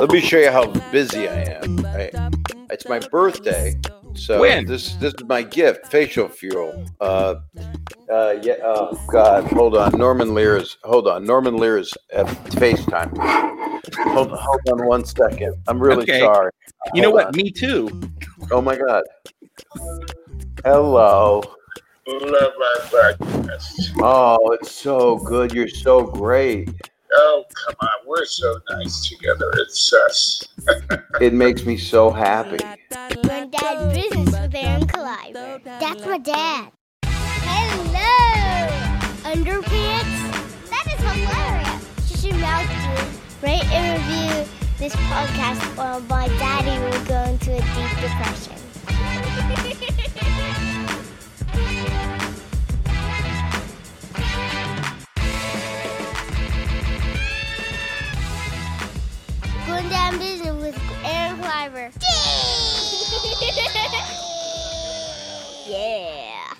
Let me show you how busy I am. I, it's my birthday, so When? this this is my gift, facial fuel. Uh, uh, yeah. Oh God, hold on. Norman Lear's. Hold on. Norman Lear's at FaceTime. Hold. Hold on one second. I'm really Okay. sorry. You know what? on. Me too. Oh my God. Hello. Love my breakfast. Oh, it's so good. You're so great. Oh, come on. We're so nice together. It's us. It makes me so happy. Granddad Business with Aaron Colliver. That's my dad. Hello! Underpants? That is hilarious. You should mouth to rate and review this podcast or my daddy will go into a deep depression. Going down business with Aaron Kleiber. yeah.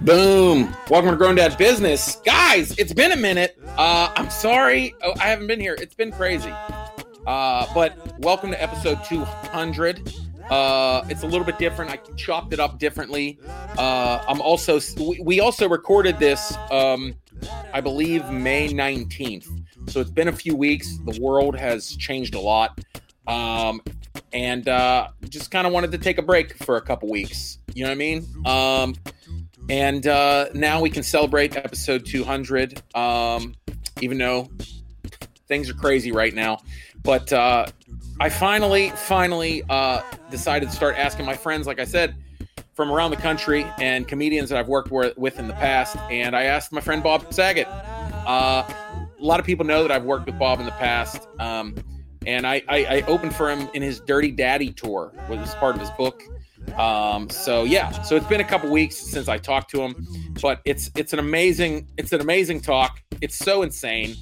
Boom. Welcome to Grown Dad Business. Guys, it's been a minute. Uh, I'm sorry. Oh, I haven't been here. It's been crazy. Uh, but welcome to episode 200. Uh, it's a little bit different. I chopped it up differently. Uh, I'm also, we, we also recorded this, um, I believe, May 19th. So it's been a few weeks. The world has changed a lot. Um, and uh, just kind of wanted to take a break for a couple weeks. You know what I mean? Um, and uh, now we can celebrate episode 200 um, even though things are crazy right now but uh, i finally finally uh, decided to start asking my friends like i said from around the country and comedians that i've worked with, in the past and i asked my friend bob saget uh, a lot of people know that i've worked with bob in the past um, and I, I, I opened for him in his dirty daddy tour which was part of his book. Um, so yeah, so it's been a couple weeks since I talked to him, but it's it's an amazing it's an amazing talk. It's so insane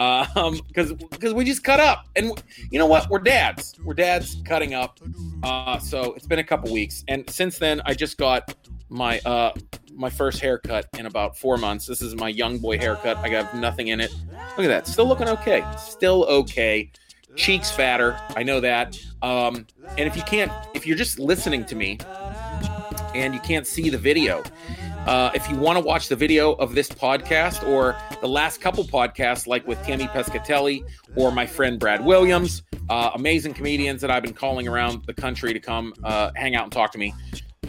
um because because we just cut up and you know what? We're dads. We're dads cutting up. Uh so it's been a couple weeks and since then i just got my uh my first haircut in about four months. This is my young boy haircut. I got nothing in it. Look at that. Still looking okay. Still okay. Cheeks fatter. I know that. Um and if you can't if you're just listening to me and you can't see the video uh, if you want to watch the video of this podcast or the last couple podcasts, like with Tammy Pescatelli or my friend Brad Williams, uh, amazing comedians that I've been calling around the country to come uh, hang out and talk to me,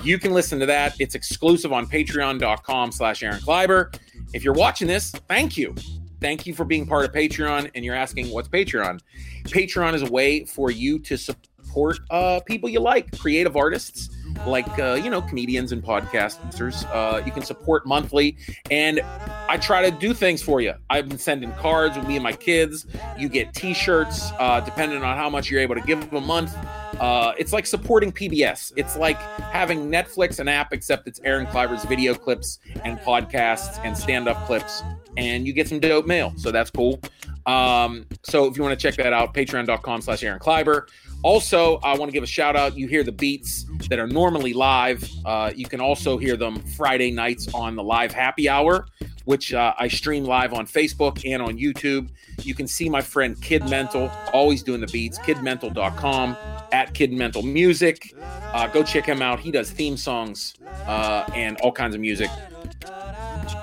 you can listen to that. It's exclusive on patreon.com slash Aaron Kleiber. If you're watching this, thank you. Thank you for being part of Patreon. And you're asking, what's Patreon? Patreon is a way for you to support uh, people you like, creative artists like uh, you know comedians and podcasters uh, you can support monthly and i try to do things for you i've been sending cards with me and my kids you get t-shirts uh, depending on how much you're able to give them a month uh, it's like supporting pbs it's like having netflix an app except it's aaron kleiber's video clips and podcasts and stand-up clips and you get some dope mail so that's cool. Um, so if you want to check that out patreon.com slash aaron kleiber also, I want to give a shout out. You hear the beats that are normally live. Uh, you can also hear them Friday nights on the live happy hour, which uh, I stream live on Facebook and on YouTube. You can see my friend Kid Mental, always doing the beats, kidmental.com, at Kid Mental Music. Uh, go check him out. He does theme songs uh, and all kinds of music.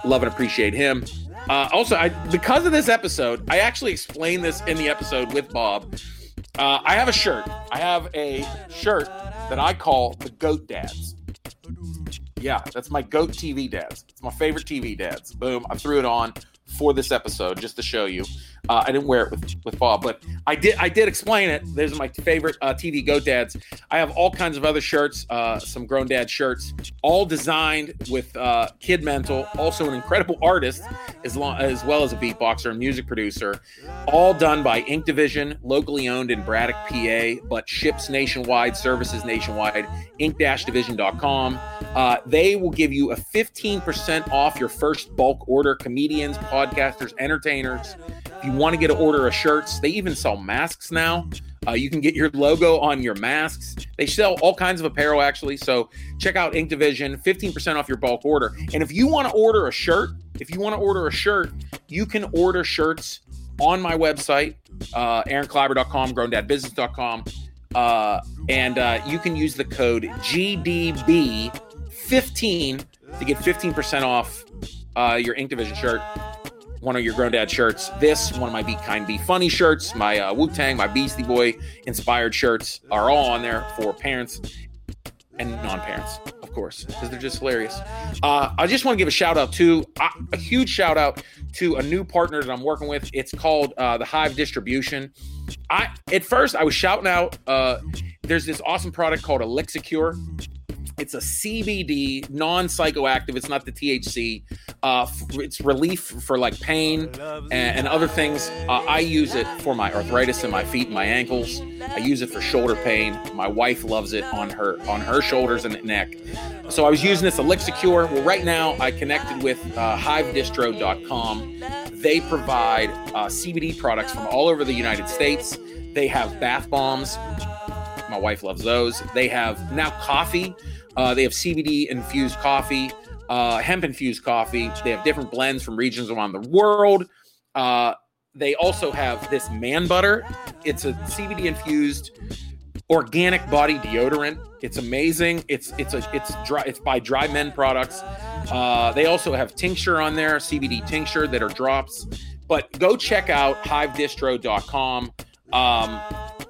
Love and appreciate him. Uh, also, I because of this episode, I actually explained this in the episode with Bob. Uh, I have a shirt. I have a shirt that I call the Goat Dads. Yeah, that's my Goat TV Dads. It's my favorite TV dads. Boom! I threw it on for this episode just to show you. Uh, I didn't wear it with, with Bob, but I did. I did explain it. Those are my favorite uh, TV Goat Dads. I have all kinds of other shirts, uh, some grown dad shirts, all designed with uh, Kid Mental, also an incredible artist, as long as well as a beatboxer and music producer. All done by Ink Division, locally owned in Braddock, PA, but ships nationwide, services nationwide. Ink-division.com. Uh, they will give you a 15% off your first bulk order. Comedians, podcasters, entertainers. If you want to get an order of shirts, they even sell masks now. Uh, you can get your logo on your masks. They sell all kinds of apparel actually. So check out Ink Division, 15% off your bulk order. And if you want to order a shirt, if you want to order a shirt, you can order shirts on my website, uh, aaronkleiber.com, growndadbusiness.com. Uh, and uh, you can use the code GDB15 to get 15% off uh, your Ink Division shirt, one of your Grown Dad shirts. This, one of my Be Kind, Be Funny shirts, my uh, Wu Tang, my Beastie Boy inspired shirts are all on there for parents and non parents, of course, because they're just hilarious. Uh, I just want to give a shout out to uh, a huge shout out to a new partner that I'm working with. It's called uh, the Hive Distribution. I at first I was shouting out. Uh, there's this awesome product called Elixicure. It's a CBD, non-psychoactive. It's not the THC. Uh, it's relief for like pain and, and other things. Uh, I use it for my arthritis in my feet and my ankles. I use it for shoulder pain. My wife loves it on her on her shoulders and neck. So I was using this Elixicure. Well, right now I connected with uh, HiveDistro.com. They provide uh, CBD products from all over the United States. They have bath bombs. My wife loves those. They have now coffee. Uh, they have CBD infused coffee, uh, hemp infused coffee. They have different blends from regions around the world. Uh, they also have this man butter. It's a CBD infused organic body deodorant. It's amazing. It's it's a it's dry. It's by Dry Men Products. Uh, they also have tincture on there, CBD tincture that are drops. But go check out hivedistro.com. Um,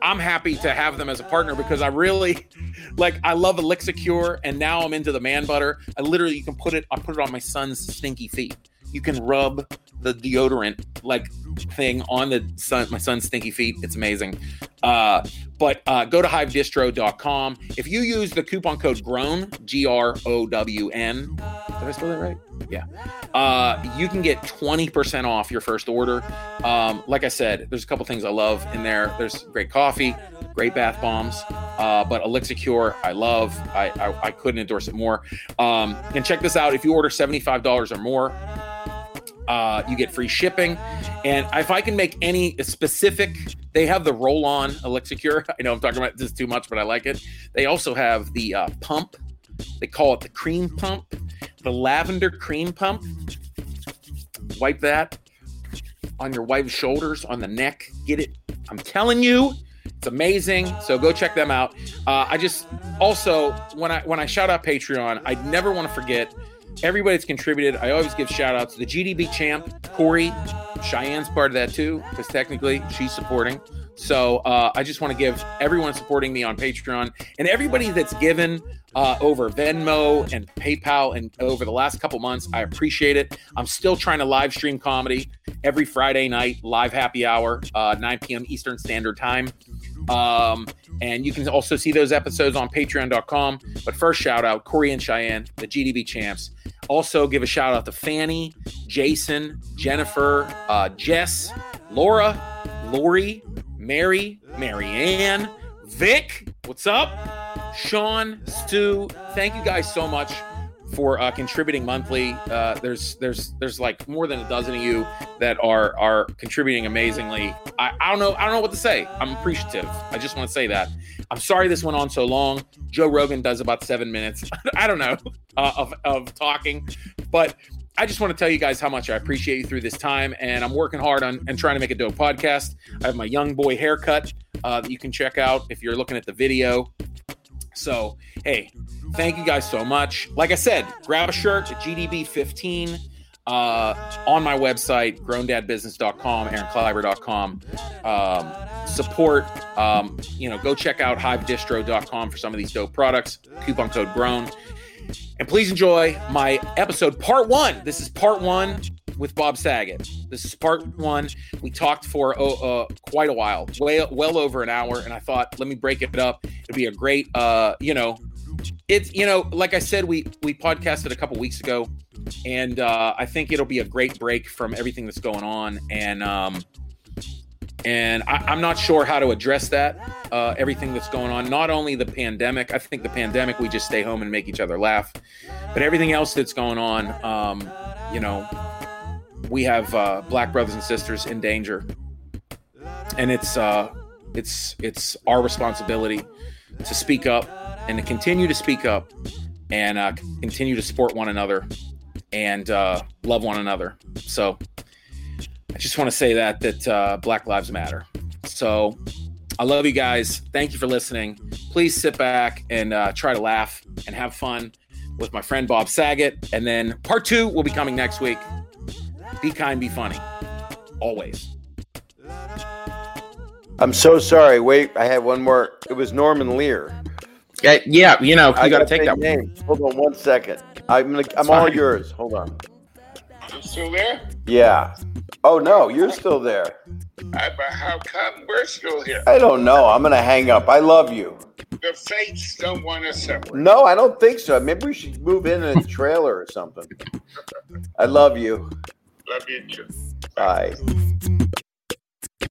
I'm happy to have them as a partner because I really like I love Elixicure and now I'm into the man butter. I literally you can put it I put it on my son's stinky feet. You can rub the deodorant like thing on the son my son's stinky feet. It's amazing. Uh, but uh, go to hivedistro.com. If you use the coupon code GROWN, G R O W N, did I spell that right? Yeah. Uh, you can get 20% off your first order. Um, like I said, there's a couple things I love in there. There's great coffee, great bath bombs, uh, but Elixicure, I love. I, I, I couldn't endorse it more. Um, and check this out if you order $75 or more, uh, you get free shipping. And if I can make any specific, they have the roll on Elixicure. I know I'm talking about this too much, but I like it. They also have the uh, pump. They call it the cream pump, the lavender cream pump. Wipe that on your wife's shoulders, on the neck. Get it. I'm telling you, it's amazing. So go check them out. Uh, I just also when I when I shout out Patreon, I never want to forget everybody that's contributed. I always give shout outs to the GDB champ, Corey. Cheyenne's part of that too, because technically she's supporting. So uh, I just want to give everyone supporting me on Patreon and everybody that's given uh, over Venmo and PayPal and over the last couple months. I appreciate it. I'm still trying to live stream comedy every Friday night, live happy hour, uh, 9 p.m. Eastern Standard Time. Um, and you can also see those episodes on patreon.com. But first, shout out Corey and Cheyenne, the GDB champs. Also, give a shout out to Fanny, Jason, Jennifer, uh, Jess, Laura, Lori, Mary, Marianne, Vic. What's up? Sean, Stu. Thank you guys so much for uh, contributing monthly. Uh, there's there's there's like more than a dozen of you that are are contributing amazingly. I, I don't know I don't know what to say. I'm appreciative. I just want to say that. I'm sorry this went on so long. Joe Rogan does about seven minutes. I don't know uh, of of talking, but. I just want to tell you guys how much I appreciate you through this time, and I'm working hard on and trying to make a dope podcast. I have my young boy haircut uh, that you can check out if you're looking at the video. So, hey, thank you guys so much. Like I said, grab a shirt at GDB15 uh, on my website, growndadbusiness.com, aaronkleiber.com. Um, support, um, you know, go check out hivedistro.com for some of these dope products. Coupon code GROWN. And please enjoy my episode part one. This is part one with Bob Saget. This is part one. We talked for oh, uh, quite a while, way, well over an hour, and I thought, let me break it up. It'd be a great, uh, you know, it's you know, like I said, we we podcasted a couple weeks ago, and uh, I think it'll be a great break from everything that's going on, and um, and I, am not sure how to address that. Uh, everything that's going on, not only the pandemic. I think the pandemic, we just stay home and make each other laugh, but everything else that's going on, um, you know, we have uh, black brothers and sisters in danger, and it's uh, it's it's our responsibility to speak up and to continue to speak up and uh, continue to support one another and uh, love one another. So I just want to say that that uh, Black Lives Matter. So I love you guys. Thank you for listening. Please sit back and uh, try to laugh and have fun with my friend Bob Saget. And then part two will be coming next week. Be kind, be funny. Always. I'm so sorry. Wait, I had one more. It was Norman Lear. Yeah, yeah you know, you I got to take big that one. name. Hold on one second. I'm gonna, I'm It's all yours. Hold on. You still there? Yeah. Oh no, you're still there. I, but how come we're still here? I don't know. I'm gonna hang up. I love you. The fates don't want us separate. No, I don't think so. Maybe we should move in a trailer or something. I love you. Love you too. Bye.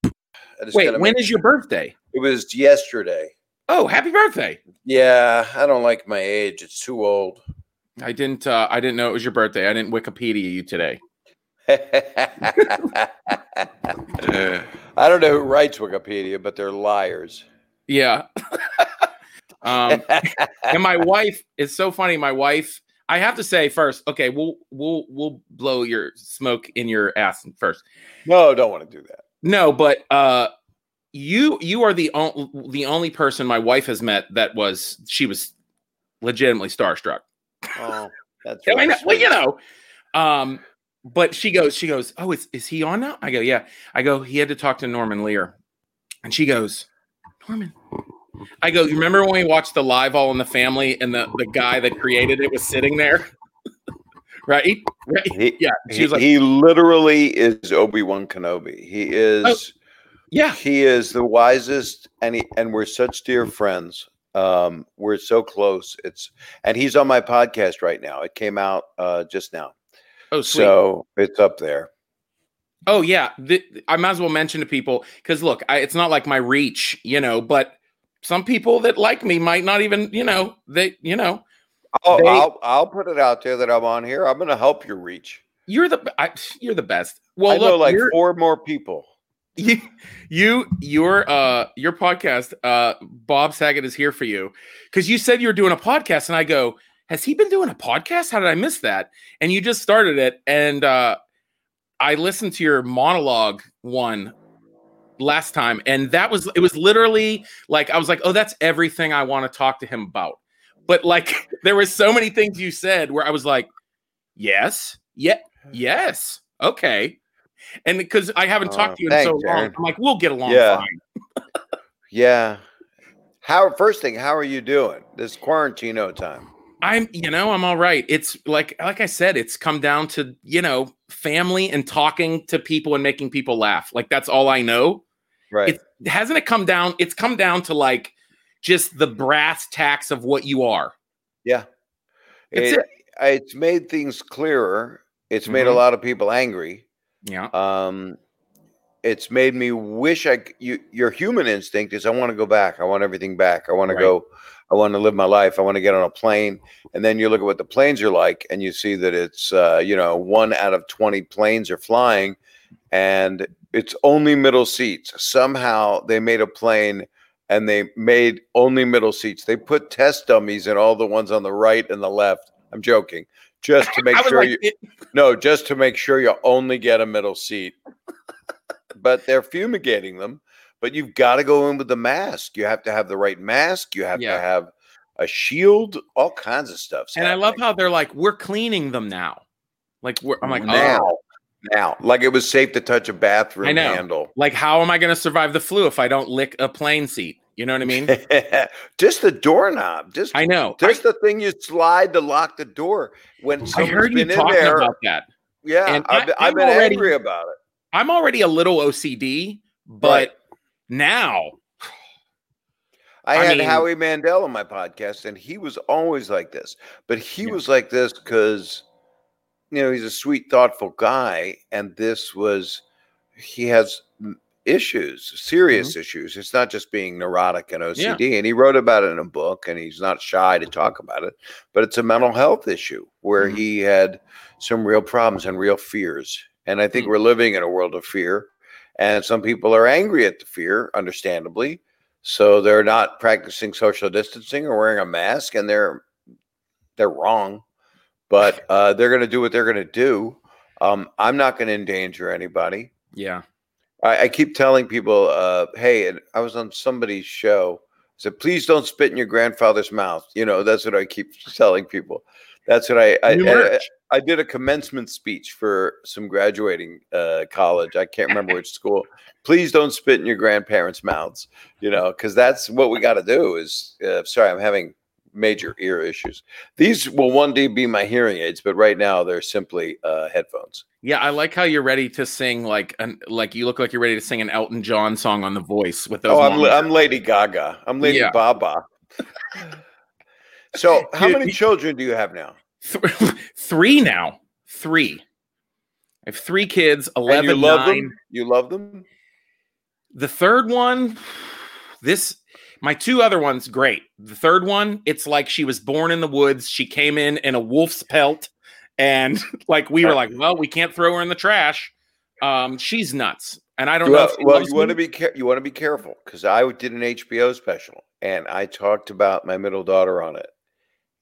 I just Wait, gotta when make- is your birthday? It was yesterday. Oh, happy birthday. Yeah, I don't like my age. It's too old. I didn't uh, I didn't know it was your birthday. I didn't Wikipedia you today. I don't know who writes Wikipedia, but they're liars. Yeah. um and my wife is so funny. My wife, I have to say first, okay, we'll we'll we'll blow your smoke in your ass first. no, don't want to do that. No, but uh you you are the only the only person my wife has met that was she was legitimately starstruck. Oh, that's really well, you know. Um, but she goes, she goes, Oh, is, is he on now? I go, Yeah. I go, he had to talk to Norman Lear. And she goes, Norman. I go, you remember when we watched the live all in the family and the, the guy that created it was sitting there? right? Right. He, Yeah. She he, was like, he literally is Obi Wan Kenobi. He is. Oh. Yeah. He is the wisest, and he and we're such dear friends. Um, we're so close. It's and he's on my podcast right now. It came out uh, just now, Oh, sweet. so it's up there. Oh yeah, the, I might as well mention to people because look, I, it's not like my reach, you know, but some people that like me might not even, you know, they, you know, I'll, They- I'll I'll put it out there that I'm on here. I'm going to help you reach. you're the, I, you're the best. Well, I know look, like four more people. you, you, your, uh, your podcast, uh, Bob Saget is here for you because you said you were doing a podcast, and I go, has he been doing a podcast? How did I miss that? And you just started it, and uh, I listened to your monologue one last time and that was it was literally like i was like oh that's everything i want to talk to him about but like there were so many things you said where i was like yes yeah yes okay and because i haven't Uh, talked to you in so long Aaron. i'm like we'll get along Yeah. fine Yeah. How first thing, how are you doing? This quarantino time. I'm you know i'm all right it's like like i said it's come down to you know family and talking to people and making people laugh like that's all i know Right. It's- hasn't it come down it's come down to like just the brass tacks of what you are yeah. That's It, it's made things clearer. It's made a Mhm. lot of people angry. yeah Um, it's made me wish I you your human instinct is I want to go back. I want everything back. I want to go. I want to live my life. I want to get on a plane, and then you look at what the planes are like, and you see that it's uh, you know one out of twenty planes are flying, and it's only middle seats. Somehow they made a plane. And they made only middle seats. They put test dummies in all the ones on the right and the left. I'm joking, just to make sure like, you. No, just to make sure you only get a middle seat. but they're fumigating them. But you've got to go in with the mask. You have to have the right mask. You have Yeah. to have a shield. All kinds of stuff. and I love how they're like, we're cleaning them now. Like we're, I'm like, oh. now, oh, now, like it was safe to touch a bathroom I know. handle. like how am I going to survive the flu if I don't lick a plane seat? You know what I mean? just the doorknob. Just I know. I, just the thing you slide to lock the door when I someone's heard been in talking there. about that. yeah, and I've, I- I'm been already- angry about it. I'm already a little OCD, but Right. Now, I, I had mean- Howie Mandel on my podcast, and he was always like this. But he Yeah. was like this because, you know, he's a sweet, thoughtful guy, and this was he has issues, serious issues. It's not just being neurotic and OCD. And he wrote about it in a book, and he's not shy to talk about it. But it's a mental health issue where Mhm. he had some real problems and real fears. And I think Mm. we're living in a world of fear. And some people are angry at the fear, understandably. So they're not practicing social distancing or wearing a mask, and they're they're wrong. But uh, they're going to do what they're going to do. Um, I'm not going to endanger anybody. Yeah. I, I keep telling people, uh, hey, and I was on somebody's show. I said, please don't spit in your grandfather's mouth. You know, that's what I keep telling people. That's what I I, I. I did a commencement speech for some graduating uh, college. I can't remember which school. Please don't spit in your grandparents' mouths. You know, because that's what we got to do. Is uh, sorry, I'm having major ear issues. These will one day be my hearing aids, but right now they're simply uh, headphones. Yeah, I like how you're ready to sing like an like you look like you're ready to sing an Elton John song on The Voice with those. Oh, I'm, I'm Lady Gaga. I'm Lady Yeah. Baba. So, how You- many you- children do you have now? Th- three now. Three. I have three kids. And Eleven. you love nine. them? You love them? The third one, this my two other ones, great. The third one, it's like she was born in the woods. She came in in a wolf's pelt, and like we were like, well, we can't throw her in the trash. Um, she's nuts, and I don't know. If well you want to be care- you want to be careful because I did an HBO special and I talked about my middle daughter on it,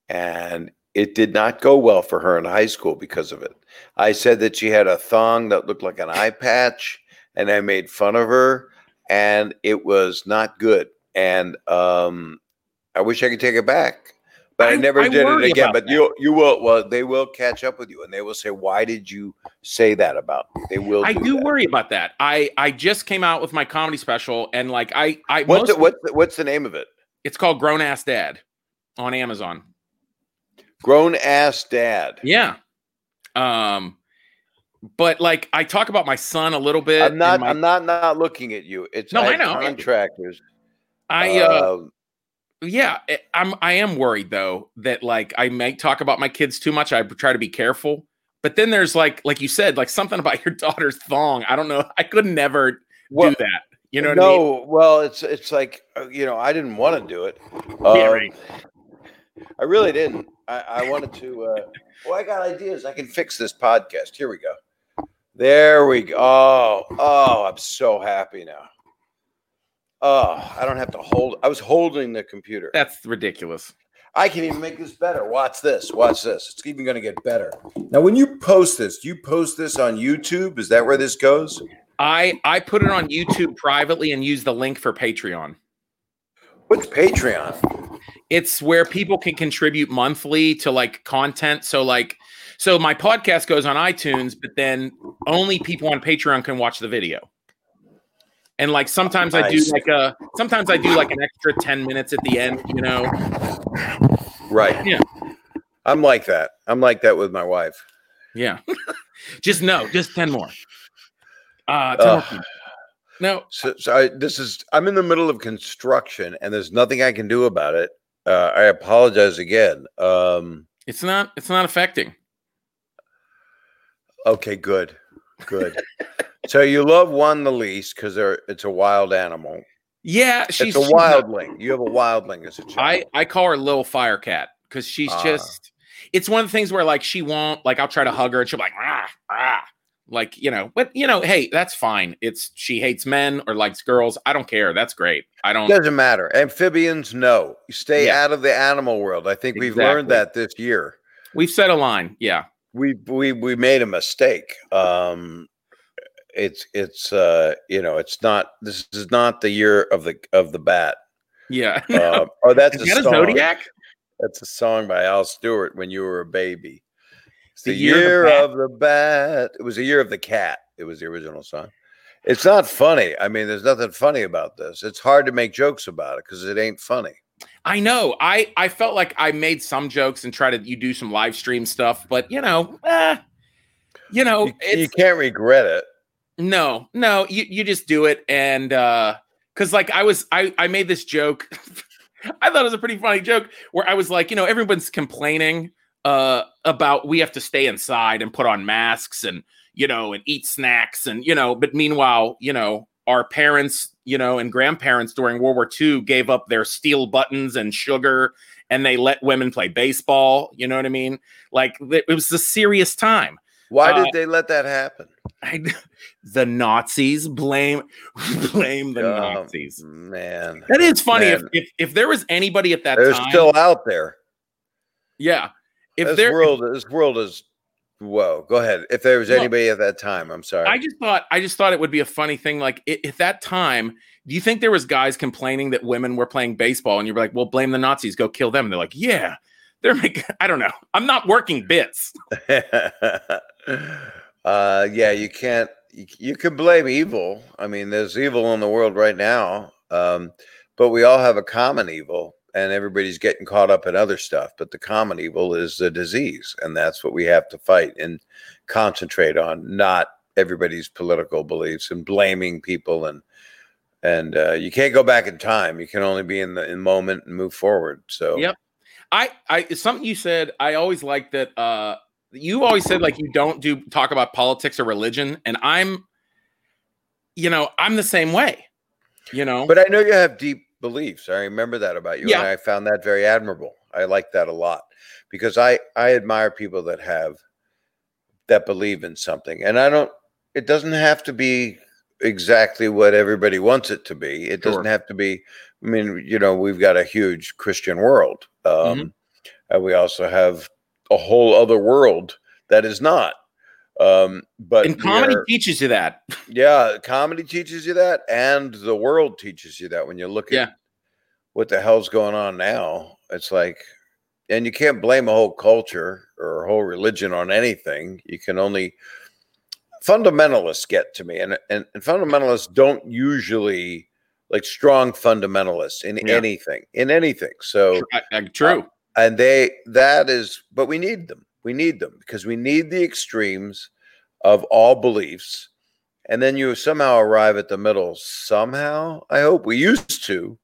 and it did not go well for her in high school because of it. I said that she had a thong that looked like an eye patch, and I made fun of her, and it was not good. And um, I wish I could take it back, but I, I- never I did it again. But that. you you will well they will catch up with you, and they will say, "Why did you say that about?" Me? They will. I do do worry about that. I I just came out with my comedy special, and like I I What's the, what's the, what's the name of it? it's called Grown Ass Dad on Amazon. Grown ass dad. Yeah. Um, but like I talk about my son a little bit. I'm not. my- I'm not not looking at you. It's No, I have know. contractors. I uh, Um, yeah, I- I'm I am worried though that like I may talk about my kids too much. I try to be careful. But then there's like like you said, like something about your daughter's thong. I don't know. I could never well, do that. You know what no. I mean? Well, it's it's like uh, you know I didn't want to do it. Yeah, Um, right. I really didn't. I, I wanted to. Uh, well, I got ideas. I can fix this podcast. Here we go. There we go. Oh, oh, I'm so happy now. Oh, I don't have to hold. I was holding the computer. That's ridiculous. I can even make this better. Watch this. Watch this. It's even going to get better. Now, when you post this, do you post this on YouTube? Is that where this goes? I I put it on YouTube privately and use the link for Patreon. What's Patreon? it's where people can contribute monthly to like content so like so my podcast goes on itunes but then only people on patreon can watch the video and like sometimes i do like a sometimes i do like an extra 10 minutes at the end you know Right. Yeah. I'm like that. I'm like that with my wife. yeah just no just 10 more uh 10 more Ugh. people. no So, so I, this is. I'm in the middle of construction, and there's nothing I can do about it. Uh, I apologize again. Um, it's not it's not affecting okay, good, good. so you love one the least because they're it's a wild animal. yeah she's it's a not- wildling. You have a wildling as a child. I I call her little fire cat because she's Ah. just. It's one of the things where like she won't like I'll try to hug her and she'll be like ah ah like you know but you know hey that's fine it's she hates men or likes girls I don't care that's great I don't Doesn't matter. Amphibians, no. You stay Yeah. out of the animal world. I think we've learned that this year. we've set a line yeah We we we made a mistake. Um, it's it's uh you know it's not this is not the year of the of the bat. yeah Uh, oh, that's a that a zodiac That's a song by Al Stewart. When you were a baby. It's the, The Year year, of the of the bat. It was the year of the cat. It was the original song. It's not funny. I mean, there's nothing funny about this. It's hard to make jokes about it because it ain't funny. I know I I felt like I made some jokes and try to you do some live stream stuff but you know eh, you know You, it's, you can't regret it. No, no, you you just do it and uh cuz like I was I I made this joke. I thought it was a pretty funny joke where I was like, you know, everyone's complaining uh about we have to stay inside and put on masks and you know and eat snacks and you know, but meanwhile, you know, our parents, you know, and grandparents during World War II gave up their steel buttons and sugar and they let women play baseball, you know what I mean? Like it was a serious time. Why Uh, did they let that happen? I, the Nazis blame blame the Um, Nazis. man. That is funny. If, if if there was anybody at that They're time, still out there. yeah. If this world, this world is Whoa, go ahead. If there was No. anybody at that time, I'm sorry. I just thought I just thought it would be a funny thing. Like i- at that time, do you think there was guys complaining that women were playing baseball, and you're like, "Well, blame the Nazis, go kill them." And they're like, "Yeah, they're making." I don't know. I'm not working bits. uh, yeah, you can't. You, you can blame evil. I mean, there's evil in the world right now, um, but we all have a common evil, and everybody's getting caught up in other stuff. But the common evil is the disease, and that's what we have to fight and concentrate on. Not everybody's political beliefs and blaming people and and uh, you can't go back in time. You can only be in the in moment and move forward. So Yep. I, I, something you said. I always like that. Uh, you always said like you don't do talk about politics or religion, and I'm, you know, I'm the same way. You know, But I know you have deep beliefs. I remember that about you, Yeah. and I found that very admirable. I like that a lot because I I admire people that have that believe in something, and I don't. It doesn't have to be exactly what everybody wants it to be. It Sure. doesn't have to be. I mean, you know, we've got a huge Christian world, um, Mm-hmm. and we also have a whole other world that is not. Um, but and comedy are- teaches you that. yeah, comedy teaches you that, and the world teaches you that when you look at Yeah. what the hell's going on now. It's like, and you can't blame a whole culture or a whole religion on anything. You can only fundamentalists get to me, and and, and fundamentalists don't usually like strong fundamentalists in Yeah. anything, in anything. So I- I- true. and they that is but we need them we need them because we need the extremes of all beliefs and then you somehow arrive at the middle somehow i hope we used to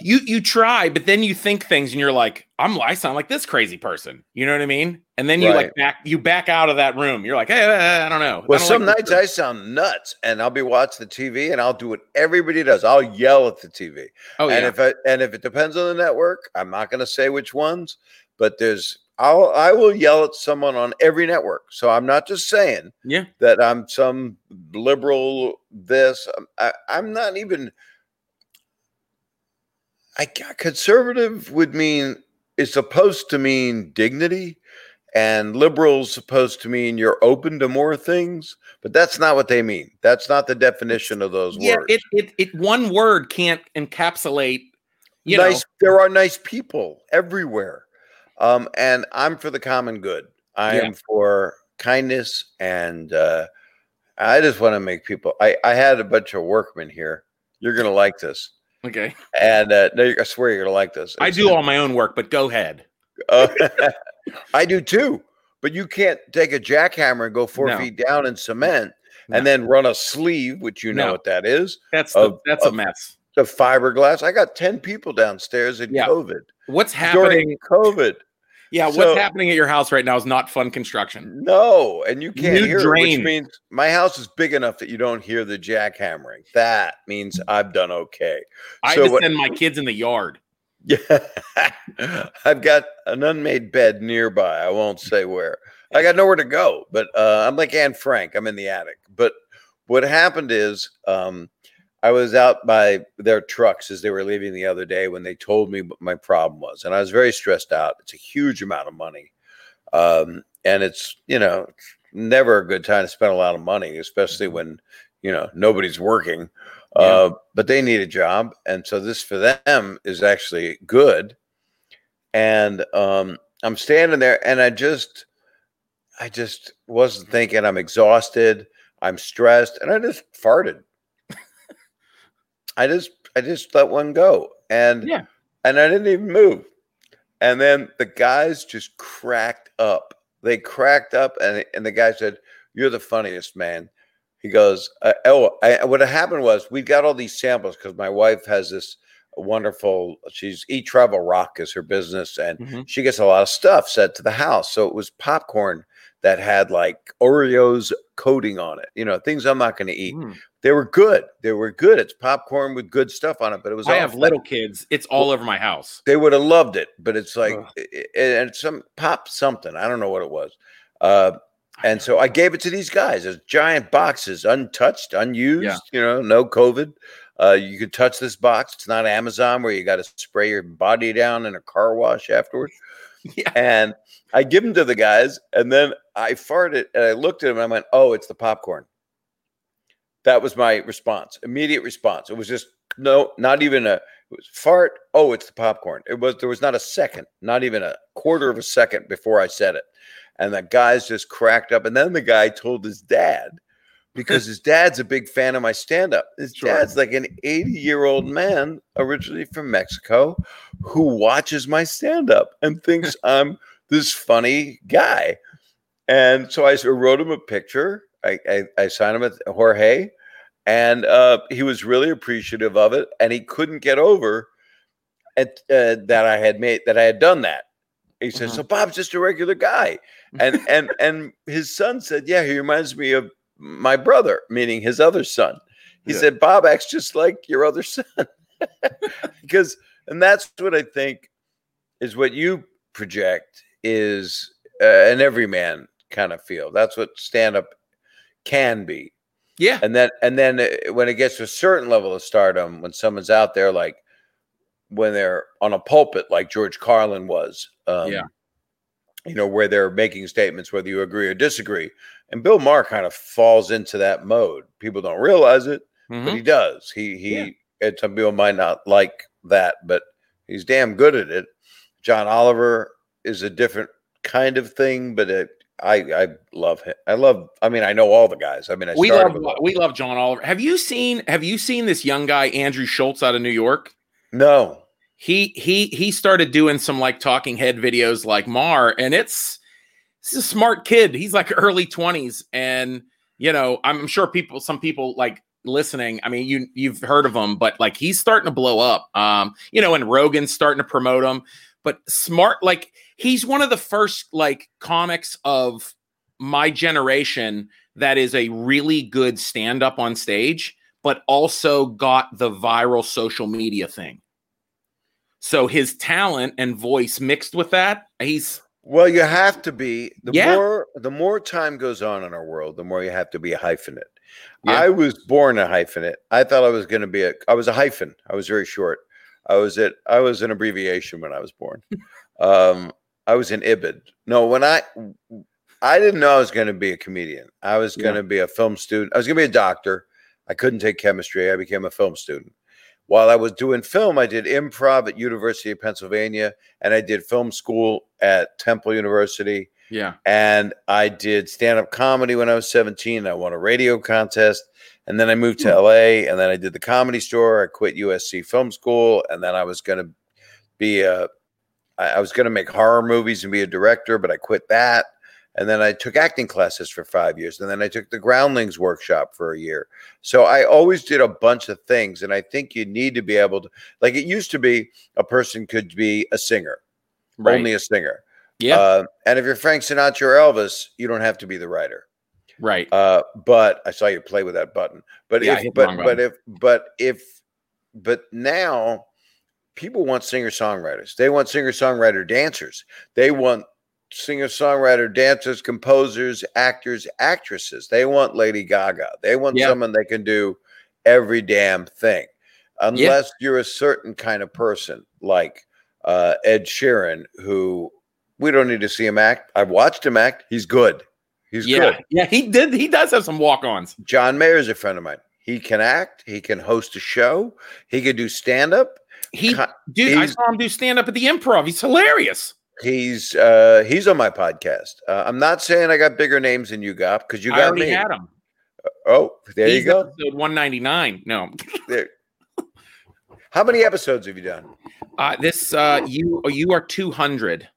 you you try, but then you think things, and you're like, I'm I sound like this crazy person. You know what I mean? And then you like back you back out of that room. You're like, hey, I don't know. Well don't some like nights i sound nuts and i'll be watching the tv and i'll do what everybody does i'll yell at the tv Oh and yeah. if I, and if it depends on the network i'm not going to say which ones but there's I'll, I will yell at someone on every network. So I'm not just saying Yeah. that I'm some liberal this. um, I, I'm not even. I conservative would mean is supposed to mean dignity, and liberal is supposed to mean you're open to more things. But that's not what they mean. That's not the definition of those yeah, words. it, it it one word can't encapsulate. You nice. know, There are nice people everywhere, um, and I'm for the common good. I Yeah. am for kindness, and uh, I just want to make people. I I had a bunch of workmen here. You're gonna like this, okay. and uh, no, I swear you're gonna like this. I It's- do all my own work, but go ahead. uh, I do too, but you can't take a jackhammer and go four No. feet down in cement. No. And then run a sleeve, which you know No. what that is, That's the, Of- that's a mess. the fiberglass. I got 10 people downstairs in Yeah. COVID. What's happening? During COVID. Yeah, so- what's happening at your house right now is not fun construction. No, and you can't New hear it, which means my house is big enough that you don't hear the jackhammering. That means I've done okay. I So just what- send my kids in the yard. Yeah, I've got an unmade bed nearby. I won't say where. I got nowhere to go, but uh, I'm like Anne Frank. I'm in the attic. But what happened is, um, I was out by their trucks as they were leaving the other day when they told me what my problem was, and I was very stressed out. It's a huge amount of money, um, and it's you know it's never a good time to spend a lot of money, especially when you know nobody's working. Yeah. Uh, but they need a job, and so this for them is actually good. And um, I'm standing there, and I just, I just wasn't thinking. I'm exhausted. I'm stressed, and I just farted. I just, I just let one go, and Yeah. and I didn't even move. And then the guys just cracked up. They cracked up, and and the guy said, "You're the funniest man." He goes, uh, "Oh, I, what happened was we got all these samples because my wife has this wonderful. She's E Travel Rock is her business, and Mhm. she gets a lot of stuff sent to the house. So it was popcorn that had like Oreos coating on it. You know, things I'm not going to eat. Mm. They were good. They were good. It's popcorn with good stuff on it, but it was. I have little kids. It's all over my house. They would have loved it, but it's like Ugh. i- i- and some pop something. I don't know what it was. Uh, and so I gave it to these guys as giant boxes, untouched, unused. You know, no COVID. Uh, you could touch this box. It's not Amazon where you got to spray your body down in a car wash afterwards. Yeah. And I give them to the guys, and then I farted and I looked at them and I went, "Oh, it's the popcorn." That was my response, immediate response. It was just no, not even a fart. Oh, it's the popcorn. It was there was not a second, not even a quarter of a second before I said it, and the guys just cracked up. And then the guy told his dad because his dad's a big fan of my stand up. His Sure. dad's like an 80 year old man, originally from Mexico, who watches my stand up and thinks I'm this funny guy. And so I wrote him a picture. I, I, I signed him at Jorge, and uh, he was really appreciative of it. And he couldn't get over at, uh, that I had made that I had done that. He said, Mhm. "So Bob's just a regular guy," and and and his son said, "Yeah, he reminds me of my brother, meaning his other son." He Yeah. said, "Bob acts just like your other son," because and that's what I think is what you project is uh, an everyman kind of feel. That's what stand up can be Yeah. and then and then uh, when it gets to a certain level of stardom when someone's out there like when they're on a pulpit like george carlin was um, Yeah. You know where they're making statements whether you agree or disagree and bill maher kind of falls into that mode people don't realize it but Mhm. he does he he Yeah. and some people might not like that but he's damn good at it john oliver is a different kind of thing but it, I I love him. I love. I mean, I know all the guys. I mean, I We love we love John Oliver. Have you seen Have you seen this young guy Andrew Schulz out of New York? No. He he he started doing some like talking head videos like Maher, and it's is a smart kid. He's like early twenties, and you know I'm sure people some people like listening. I mean, you you've heard of him, but like he's starting to blow up. Um, you know, and Rogan's starting to promote him. But smart, like he's one of the first like comics of my generation that is a really good stand up on stage, but also got the viral social media thing. So his talent and voice mixed with that, he's Well, you have to be the Yeah. more the more time goes on in our world, the more you have to be a hyphenate. Yeah. I was born a hyphenate. I thought I was going to be a. I was a hyphen. I was very short. I was it. I was an abbreviation when I was born. um, I was an ibid. No, when I I didn't know I was going to be a comedian. I was going to be a film student. I was going to be a doctor. I couldn't take chemistry. I became a film student. While I was doing film, I did improv at University of Pennsylvania, and I did film school at Temple University yeah, and I did stand up comedy when I was 17. I won a radio contest. And then I moved to hmm. LA and then I did the comedy store. I quit USC Film School. And then I was going to be a I was going to make horror movies and be a director, but I quit that. And then I took acting classes for five years. And then I took the Groundlings workshop for a year. So I always did a bunch of things. And I think you need to be able to, like it used to be, a person could be a singer, right. only a singer. yeah, Uh, and if you're Frank Sinatra or Elvis, you don't have to be the writer. right. Uh, but I saw you play with that button. But Yeah, if but but if but if but now people want singer songwriters. They want singer songwriter dancers. They want singer songwriter dancers, composers, actors, actresses. They want Lady Gaga. They want Yeah. someone they can do every damn thing. Unless you're a certain kind of person like uh, Ed Sheeran, who we don't need to see him act. I've watched him act. He's good. He's yeah, good. yeah. He did. He does have some walk-ons. John Mayer is a friend of mine. He can act. He can host a show. He can do stand up. He, dude, I saw him do stand up at the Improv. He's hilarious. He's uh, he's on my podcast. Uh, I'm not saying I got bigger names than you got because you I got already me. had him. Oh, there He's you go. Episode 199. No, There. How many episodes have you done? uh, this uh, you you are 200.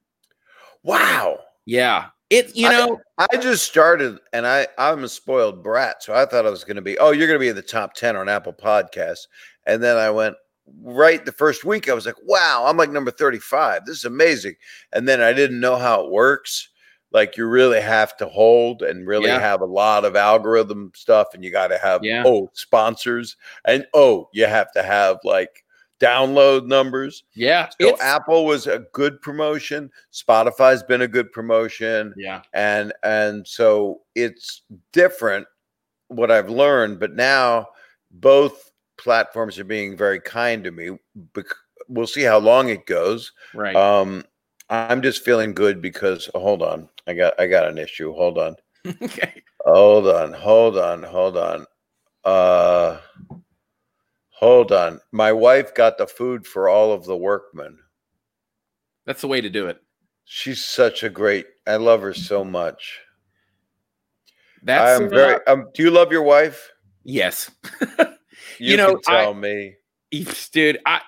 Wow. Yeah, it. You I- know, I just started and I, I'm a spoiled brat. So I thought I was going to be, oh, you're going to be in the top 10 on Apple Podcasts. And then I went right the first week. I was like, wow, I'm like number 35. This is amazing. And then I didn't know how it works. Like you really have to hold and really Yeah. have a lot of algorithm stuff. And you got to have, Yeah. oh, sponsors. And oh, you have to have like download numbers. yeah, So Apple was a good promotion. Spotify's been a good promotion yeah, and and so it's different what i've learned but now both platforms are being very kind to me we'll see how long it goes right. um I'm just feeling good because hold on, I got I got an issue. Hold on, okay. hold on, hold on, hold on. Uh, hold on. My wife got the food for all of the workmen. That's the way to do it. She's such a great. I love her so much. That's I'm very. Um, do you love your wife? yes. You, You know, can tell me. dude i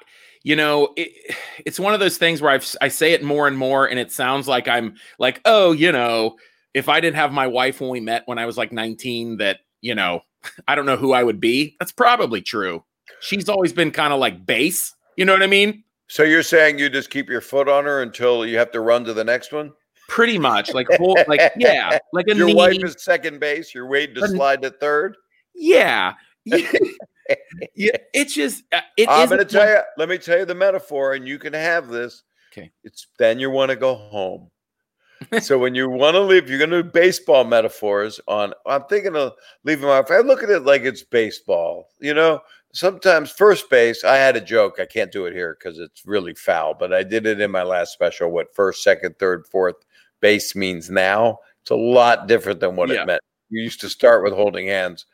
you know it, it's one of those things where I've, i say it more and more and it sounds like i'm like oh you know if i didn't have my wife when we met when i was like 19 that you know i don't know who i would be that's probably true she's always been kind of like base you know what i mean So you're saying you just keep your foot on her until you have to run to the next one? pretty much like whole, like yeah like a Your knee, wife is second base. You're waiting to slide to third. yeah Eh, eh, yeah, yeah it's just uh, it I'm going to tell you. Let me tell you the metaphor, and you can have this. Okay. It's then you want to go home. so when you want to leave, you're going to do baseball metaphors on. I'm thinking of leaving my. I look at it like it's baseball. You know, sometimes first base. I had a joke. I can't do it here because it's really foul, but I did it in my last special. What first, second, third, fourth base means now. It's a lot different than what Yeah. it meant. You used to start with holding hands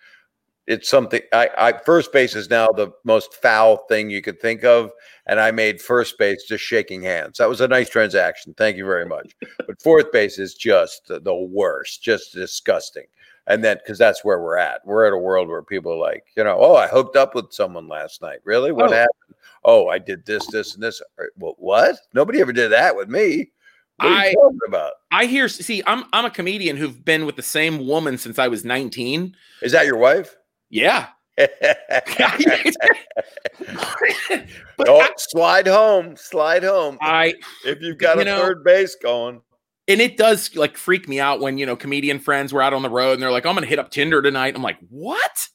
it's something I, I first base is now the most foul thing you could think of and i made first base just shaking hands. That was a nice transaction. Thank you very much. But fourth base is just the, worst just disgusting. And then because that's where we're at. We're at a world where people are like you know oh i hooked up with someone last night. Really? What Oh. happened? Oh i did this this and this. Uh, well, what? Nobody ever did that with me. I- i hear see i'm i'm a comedian who've been with the same woman since i was 19 is that your wife yeah but oh, I, slide home slide home I if you've got You a know- third base going. and it does like freak me out when you know comedian friends were out on the road and they're like, "I'm gonna hit up Tinder tonight." I'm like, "What?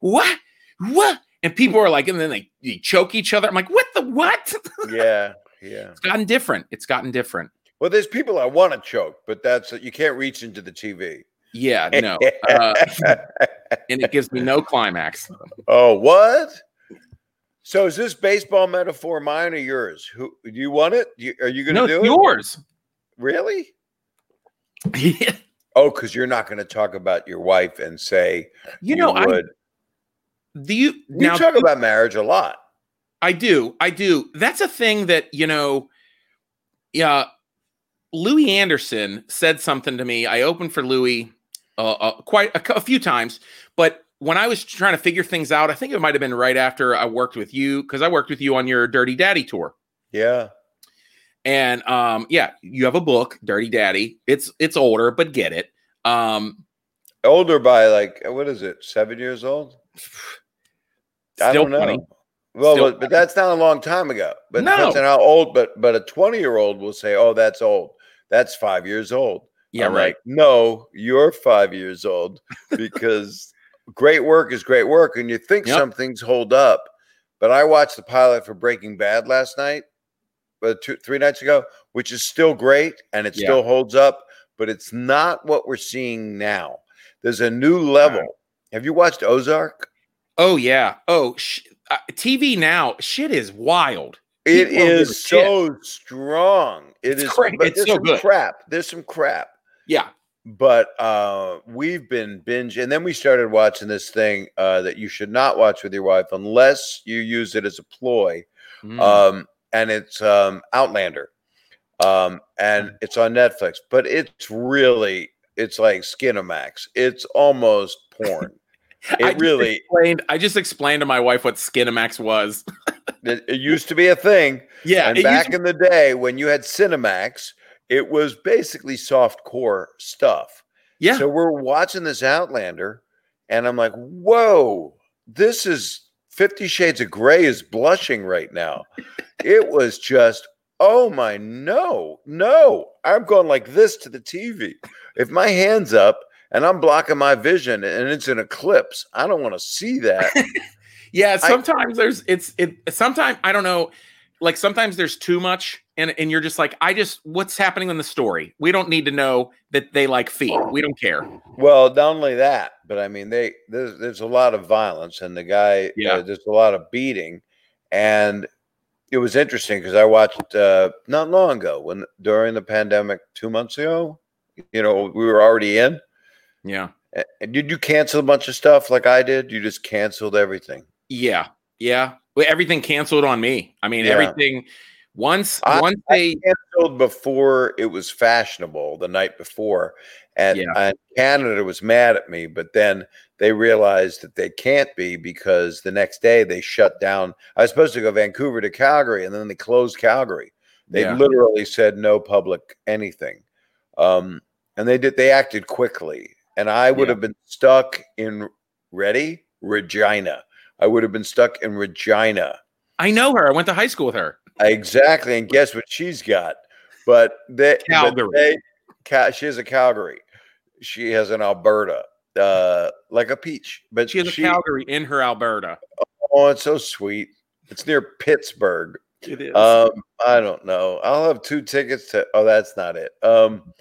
What? What?" And people are like, and then they, they choke each other. I'm like, "What the what?" Yeah, yeah. it's gotten different. It's gotten different. Well, there's people I want to choke, but that's you can't reach into the TV. Yeah, no, uh, and it gives me no climax. oh, what? So is this baseball metaphor mine or yours? Who do you want it? You- are you going to No, do it's it? yours. Really? Yeah. Oh, because you're not going to talk about your wife and say you know, I do you You now talk about marriage a lot. I do. I do. That's a thing that, you know, yeah, Louie Anderson said something to me. I opened for Louie uh, uh, quite a, a few times, but when I was trying to figure things out, I think it might have been right after I worked with you because I worked with you on your Dirty Daddy tour. Yeah. And um, yeah, you have a book, Dirty Daddy. It's it's older, but get it. Um, Older by like what is it? Seven years old? I still don't know. funny. Well, but, but that's not a long time ago. But No. depends on how old. But but a twenty year old will say, "Oh, that's old. That's five years old." Yeah, I'm right. like, no, you're five years old because great work is great work, and you think Yep. some things hold up. But I watched the pilot for Breaking Bad last night, but two, three nights ago, which is still great and it Yeah. still holds up, but it's not what we're seeing now. There's a new level. Have you watched Ozark? Oh yeah. Oh, sh- uh, TV now, shit is wild. It People a is so strong. It It's is but It's there's so some good. crap. There's some crap. Yeah. But uh we've been binge and then we started watching this thing uh that you should not watch with your wife unless you use it as a ploy. Mm. Um and it's um Outlander. Um and it's on Netflix, but it's really it's like Skinamax. It's almost porn. It just really explained. I just explained to my wife what Skinamax was. it, it used to be a thing. Yeah, and back in the day when you had Cinemax, it was basically soft core stuff. yeah, So we're watching this Outlander, and I'm like, whoa, this is Fifty Shades of Grey is blushing right now. it was just, oh my, no, no. I'm going like this to the TV. If my hand's up and I'm blocking my vision and it's an eclipse, I don't want to see that. yeah. Sometimes there's it's it. Sometimes I don't know. Like sometimes there's too much, and and you're just like, I just what's happening in the story. We don't need to know that they like feet. We don't care. Well, not only that, but I mean, they there's there's a lot of violence, and the guy, Yeah. uh, there's a lot of beating, and it was interesting because I watched uh, not long ago when during the pandemic, two months ago. You know, we were already in. Yeah. And did you cancel a bunch of stuff like I did? You just canceled everything. Yeah. Yeah. Well, everything canceled on me. I mean, Yeah. everything once I- once they Canceled before it was fashionable the night before, and, Yeah. and Canada was mad at me. But then they realized that they can't be because the next day they shut down. I was supposed to go Vancouver to Calgary, and then they closed Calgary. They Yeah. literally said no public anything, um, and they did. They acted quickly, and I would Yeah. have been stuck in ready Regina. I would have been stuck in Regina. I know her. I went to high school with her. Exactly, and guess what she's got? But they, but Calgary. they Ca- she has a Calgary. She has an Alberta, uh, like a peach. But She has a Calgary in her Alberta. Oh, it's so sweet. It's near Pittsburgh. It is. Um, I don't know. I'll have two tickets to. Oh, that's not it. Um,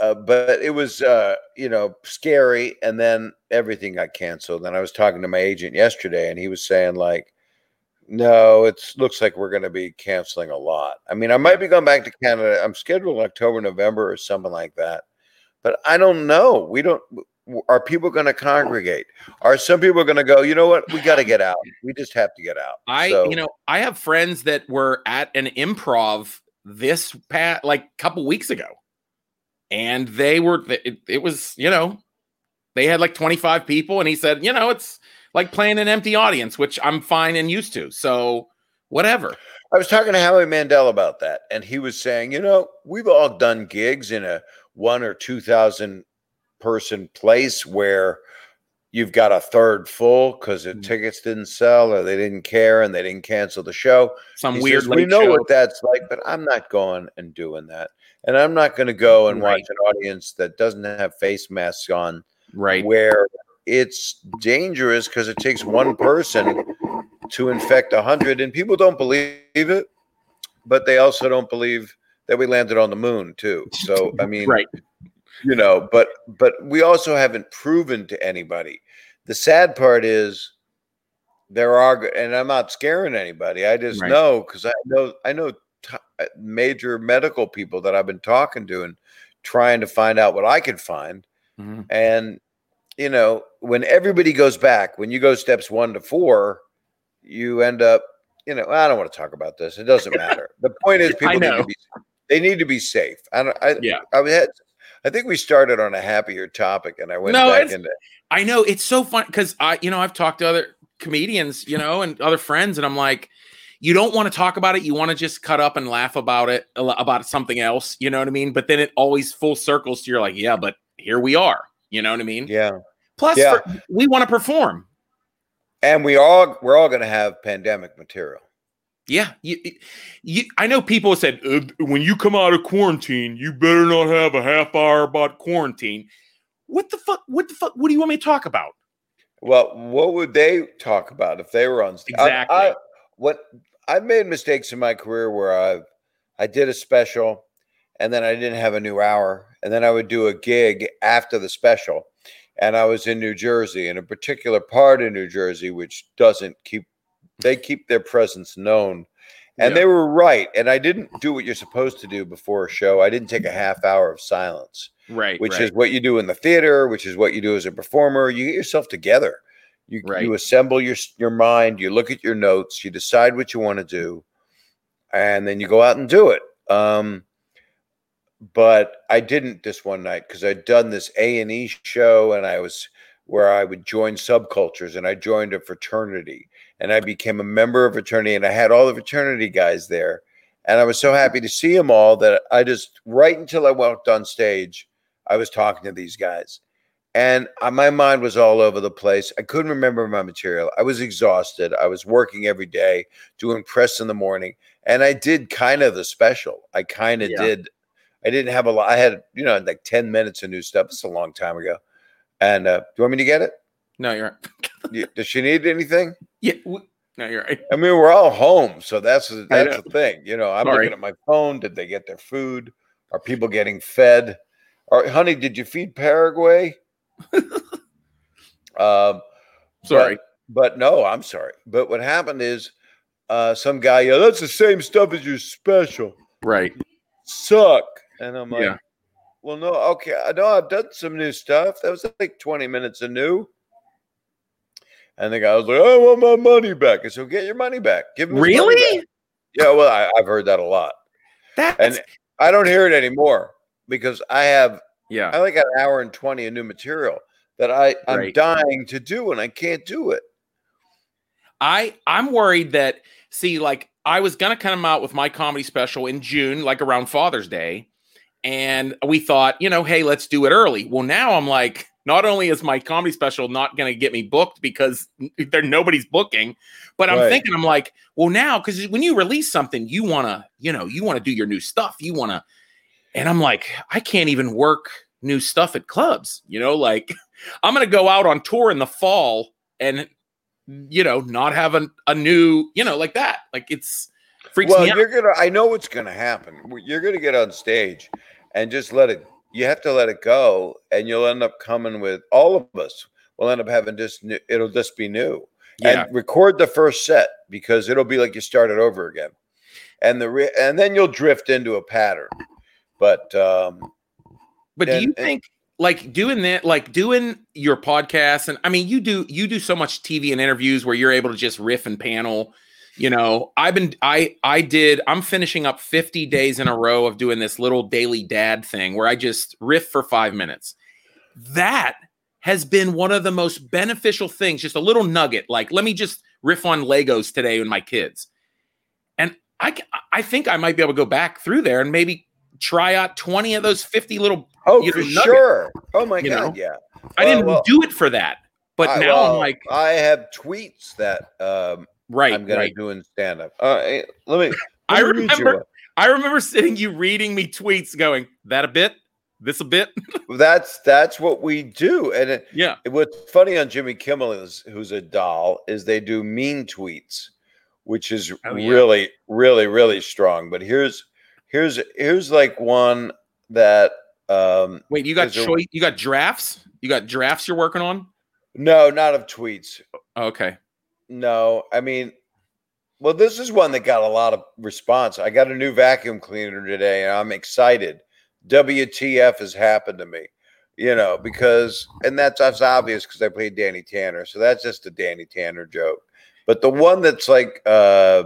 uh, but it was, uh, you know, scary, and then everything got canceled. And I was talking to my agent yesterday, and he was saying like, "No, it looks like we're going to be canceling a lot. I mean, I might be going back to Canada. I'm scheduled October, November, or something like that. But I don't know. We don't. Are people going to oh. congregate? Are some people going to go? You know what? We got to get out. We just have to get out. I, So- you know, I have friends that were at an improv this past like couple weeks ago, and they were. It, it was, you know, they had like twenty five people, and he said, you know, it's like playing an empty audience, which I'm fine and used to. So whatever. I was talking to Howie Mandel about that, and he was saying, you know, we've all done gigs in a one or two thousand person place where you've got a third full because the Mhm. tickets didn't sell or they didn't care and they didn't cancel the show. Some He weird. says, we know show. what that's like, but I'm not going and doing that, and I'm not going to go and Right. watch an audience that doesn't have face masks on right. where it's dangerous because it takes one person to infect a hundred, and people don't believe it, but they also don't believe that we landed on the moon too. So I mean, Right. you know, but but we also haven't proven to anybody. The sad part is there are, and I'm not scaring anybody. I just Right. know because I know I know t- uh, major medical people that I've been talking to and trying to find out what I could find. Mhm. And you know, when everybody goes back, when you go steps one to four, you end up, you know, I don't want to talk about this. It doesn't matter. The point is, people need to be, they need to be safe. I don't. I, Yeah. I had, I think we started on a happier topic, and I went No, back into. I know it's so fun because I, you know, I've talked to other comedians, you know, and other friends, and I'm like, you don't want to talk about it. You want to just cut up and laugh about it, about something else. You know what I mean? But then it always full circles to you're like, yeah, but here we are. You know what I mean? Yeah, Plus, Yeah. for- we want to perform. and we all we're all going to have pandemic material. Yeah, you, you, I know people said uh, when you come out of quarantine, you better not have a half hour about quarantine. What the fuck? What the fuck? What do you want me to talk about? Well, what would they talk about if they were on stage? Exactly. I, I, what I've made mistakes in my career where I I did a special and then I didn't have a new hour and then I would do a gig after the special and I was in New Jersey in a particular part of New Jersey which doesn't keep they keep their presence known. And Yeah. they were right. And I didn't do what you're supposed to do before a show. I didn't take a half hour of silence Right, which right. is what you do in the theater, which is what you do as a performer. You get yourself together. You Right. you assemble your your mind. You look at your notes. You decide what you want to do, and then you go out and do it. Um, but I didn't this one night because I'd done this A and E show, and I was where I would join subcultures, and I joined a fraternity, and I became a member of a fraternity, and I had all the fraternity guys there, and I was so happy to see them all that I just right until I walked on stage, I was talking to these guys, and my mind was all over the place. I couldn't remember my material. I was exhausted. I was working every day, doing press in the morning, and I did kind of the special. I kind of Yeah. did. I didn't have a lot. I had you know like ten minutes of new stuff. It's a long time ago. And uh, do you want me to get it? no, you're right. Does she need anything? Yeah, w- no, you're right. I mean, we're all home, so that's that's the thing. You know, I'm Sorry. looking at my phone. Did they get their food? Are people getting fed? Or, honey, did you feed Paraguay? um, Sorry. but, but no, I'm sorry. But what happened is, uh, some guy, yeah, that's the same stuff as your special. Right. Suck. And I'm like, Yeah. well, no, okay, I know I've done some new stuff. That was like 20 minutes of new. And the guy was like, I want my money back. I said, get your money back. Give his Really? back." Yeah, well, I, I've heard that a lot. That's And I don't hear it anymore because I have yeah. I only got an hour and 20 of new material that I, I'm Right. dying to do and I can't do it. I I'm worried that see like I was gonna come out with my comedy special in June, like around Father's Day, and we thought, you know, hey, let's do it early. Well, now I'm like, not only is my comedy special not gonna get me booked because there nobody's booking, but I'm Right. thinking I'm like, well, now because when you release something, you wanna, you know, you wanna do your new stuff, you wanna, and I'm like, I can't even work new stuff at clubs, you know, like I'm gonna go out on tour in the fall and you know, not have a, a new, you know, like that. Like it's freaks well, me out. you're gonna. I know what's gonna happen. You're gonna get on stage, and just let it. You have to let it go, and you'll end up coming with all of us. We'll end up having just. New, it'll just be new. Yeah. And record the first set because it'll be like you started over again, and the re- and then you'll drift into a pattern. But um, But do and- you and- think like doing that, like doing your podcast, and I mean, you do you do so much TV and interviews where you're able to just riff and panel. You know, I've been I I did I'm finishing up 50 days in a row of doing this little daily dad thing where I just riff for five minutes. That has been one of the most beneficial things, just a little nugget. Like, let me just riff on Legos today with my kids. And i i think I might be able to go back through there and maybe try out 20 of those 50 little. oh, you for know, sure. Oh my god, know? yeah. I didn't well- do it for that. But I- now well, I'm like, I have tweets that um, right, I'm gonna right. do in stand up. Uh, eh, let me. I let me read remember. I remember sitting you reading me tweets going, that a bit, this a bit. That's that's what we do, and it, yeah. what's funny on Jimmy Kimmel is who's a doll is they do mean tweets, which is Oh, yeah. really really really strong. But here's here's here's like one that um Wait, you got choice, you got drafts? You got drafts you're working on? no not of tweets Okay. No I mean well this is one that got a lot of response. I got a new vacuum cleaner today, and I'm excited. WTF has happened to me, you know, because and that's that's obvious because I played Danny Tanner, so that's just a Danny Tanner joke. But the one that's like, uh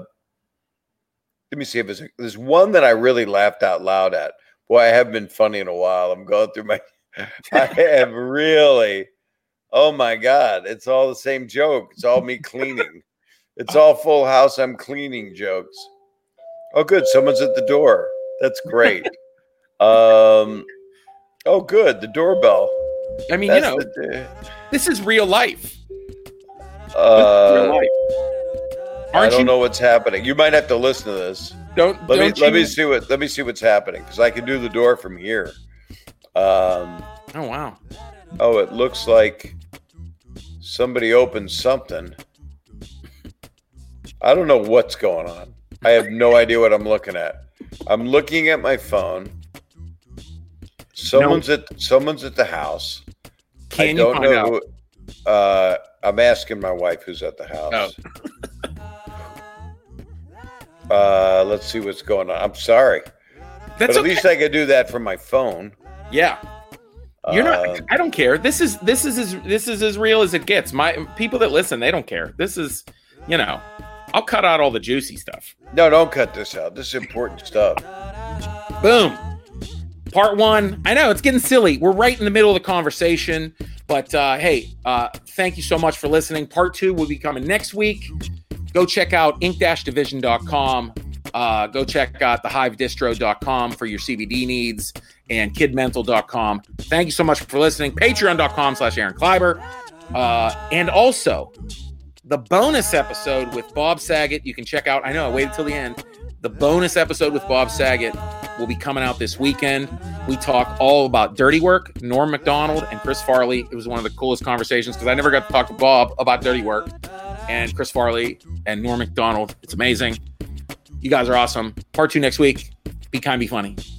let me see if it's there's one that I really laughed out loud at. Boy, I haven't been funny in a while. I'm going through my, I have really, oh my god, it's all the same joke. It's all me cleaning. It's all Full House. I'm cleaning jokes. Oh, good, someone's at the door. That's great. Um, oh, good, the doorbell. I mean, you know, the- this is real life. Is real uh, life. I don't you? know what's happening. You might have to listen to this. Don't Let me don't let me see what let me see what's happening because I can do the door from here. Um, Oh wow. Oh, it looks like somebody opened something. I don't know what's going on. I have no idea what I'm looking at. I'm looking at my phone. Someone's at someone's at the house. I Can you don't know. out? Who, uh, I'm asking my wife who's at the house. Uh, let's see what's going on. I'm sorry, That's but at okay. least I could do that from my phone. yeah. You're not. Um, I don't care. This is this is as this is as real as it gets. My people that listen, they don't care. This is, you know, I'll cut out all the juicy stuff. no, don't cut this out. This is important stuff. Boom. Part one. I know it's getting silly. We're right in the middle of the conversation, but uh, hey, uh, thank you so much for listening. Part two will be coming next week. Go check out ink-division.com. Uh, go check out thehivedistro.com for your CBD needs and kidmental.com. Thank you so much for listening. Patreon.com slash Aaron Kleiber. Uh, and also the bonus episode with Bob Saget. You can check out. I know I waited till the end. The bonus episode with Bob Saget will be coming out this weekend. We talk all about dirty work, Norm Macdonald and Chris Farley. It was one of the coolest conversations because I never got to talk to Bob about dirty work. And Chris Farley and Norm Macdonald. It's amazing. You guys are awesome. Part two next week. Be kind, be funny.